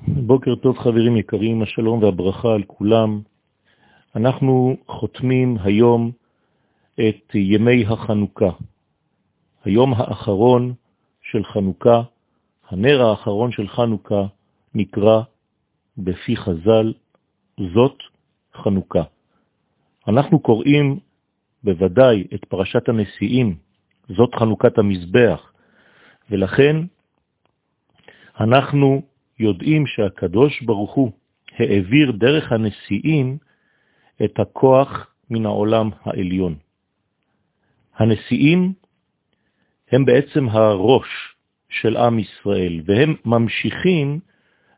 בוקר טוב חברים יקרים, השלום והברכה על כולם. אנחנו חותמים היום את ימי החנוכה, היום האחרון של חנוכה, הנר האחרון של חנוכה נקרא בפי חז"ל, זאת חנוכה. אנחנו קוראים בוודאי את פרשת הנשיאים, זאת חנוכת המזבח, ולכן אנחנו יודעים שהקדוש ברוך הוא העביר דרך הנשיאים את הכוח מן העולם העליון. הנשיאים הם בעצם הראש של עם ישראל, והם ממשיכים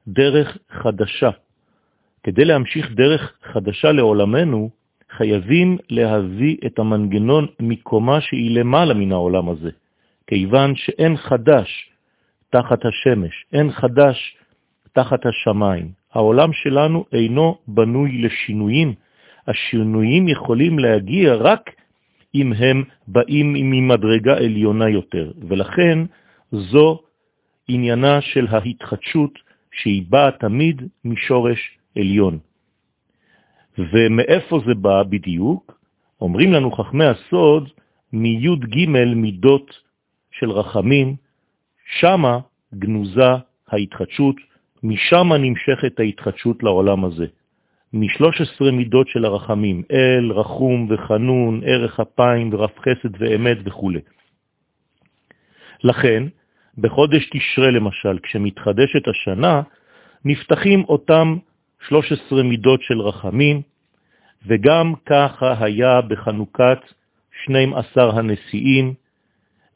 דרך חדשה. כדי להמשיך דרך חדשה לעולמנו, חייבים להביא את המנגנון מקומה שהיא למעלה מן העולם הזה, כיוון שאין חדש תחת השמש, אין חדש תחת השמיים. העולם שלנו אינו בנוי לשינויים. השינויים יכולים להגיע רק אם הם באים ממדרגה עליונה יותר, ולכן זו עניינה של ההתחדשות שהיא באה תמיד משורש עליון. ומאיפה זה בא בדיוק? אומרים לנו חכמי הסוד, מי' ג' מידות של רחמים, שמה גנוזה ההתחדשות, משם נמשכת ההתחדשות לעולם הזה. מ-13 מידות של הרחמים, אל, רחום וחנון, ערך אפיים ורף חסד ואמת וכו'. לכן, בחודש תשרה למשל, כשמתחדשת השנה, נפתחים אותם 13 מידות של רחמים, וגם ככה היה בחנוכת 12 הנשיאים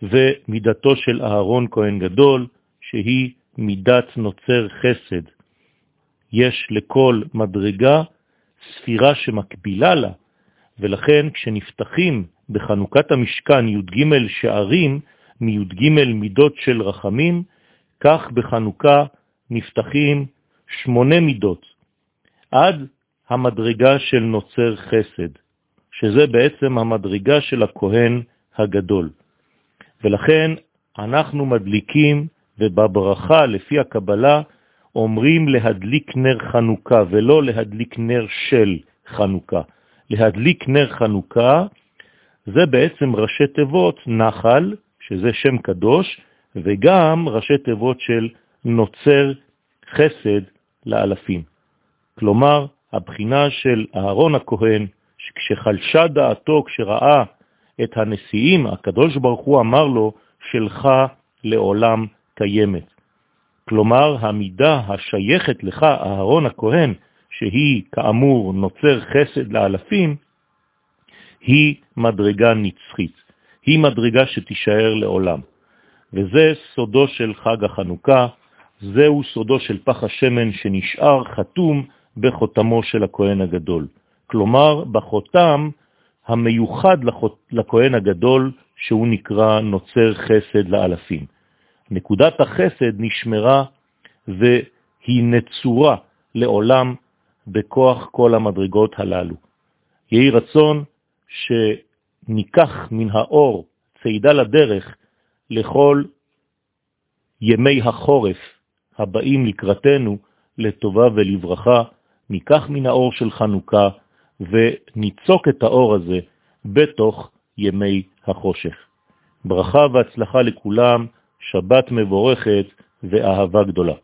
ומידתו של אהרון כהן גדול, שהיא מידת נוצר חסד. יש לכל מדרגה ספירה שמקבילה לה, ולכן כשנפתחים בחנוכת המשכן י"ג שערים מי"ג מידות של רחמים, כך בחנוכה נפתחים שמונה מידות, עד המדרגה של נוצר חסד, שזה בעצם המדרגה של הכהן הגדול. ולכן אנחנו מדליקים, ובברכה, לפי הקבלה, אומרים להדליק נר חנוכה, ולא להדליק נר של חנוכה. להדליק נר חנוכה זה בעצם ראשי תיבות נחל, שזה שם קדוש, וגם ראשי תיבות של נוצר חסד לאלפים. כלומר, הבחינה של אהרון הכהן, שכשחלשה דעתו, כשראה את הנשיאים, הקדוש ברוך הוא אמר לו, שלך לעולם קיימת. כלומר, המידה השייכת לך, אהרון הכהן, שהיא כאמור נוצר חסד לאלפים, היא מדרגה נצחית. היא מדרגה שתישאר לעולם. וזה סודו של חג החנוכה, זהו סודו של פח השמן שנשאר חתום בחותמו של הכהן הגדול. כלומר, בחותם המיוחד לכהן הגדול, שהוא נקרא נוצר חסד לאלפים. נקודת החסד נשמרה והיא נצורה לעולם בכוח כל המדרגות הללו. יהי רצון שניקח מן האור צידה לדרך לכל ימי החורף הבאים לקראתנו לטובה ולברכה, ניקח מן האור של חנוכה וניצוק את האור הזה בתוך ימי החושך. ברכה והצלחה לכולם, שבת מבורכת ואהבה גדולה.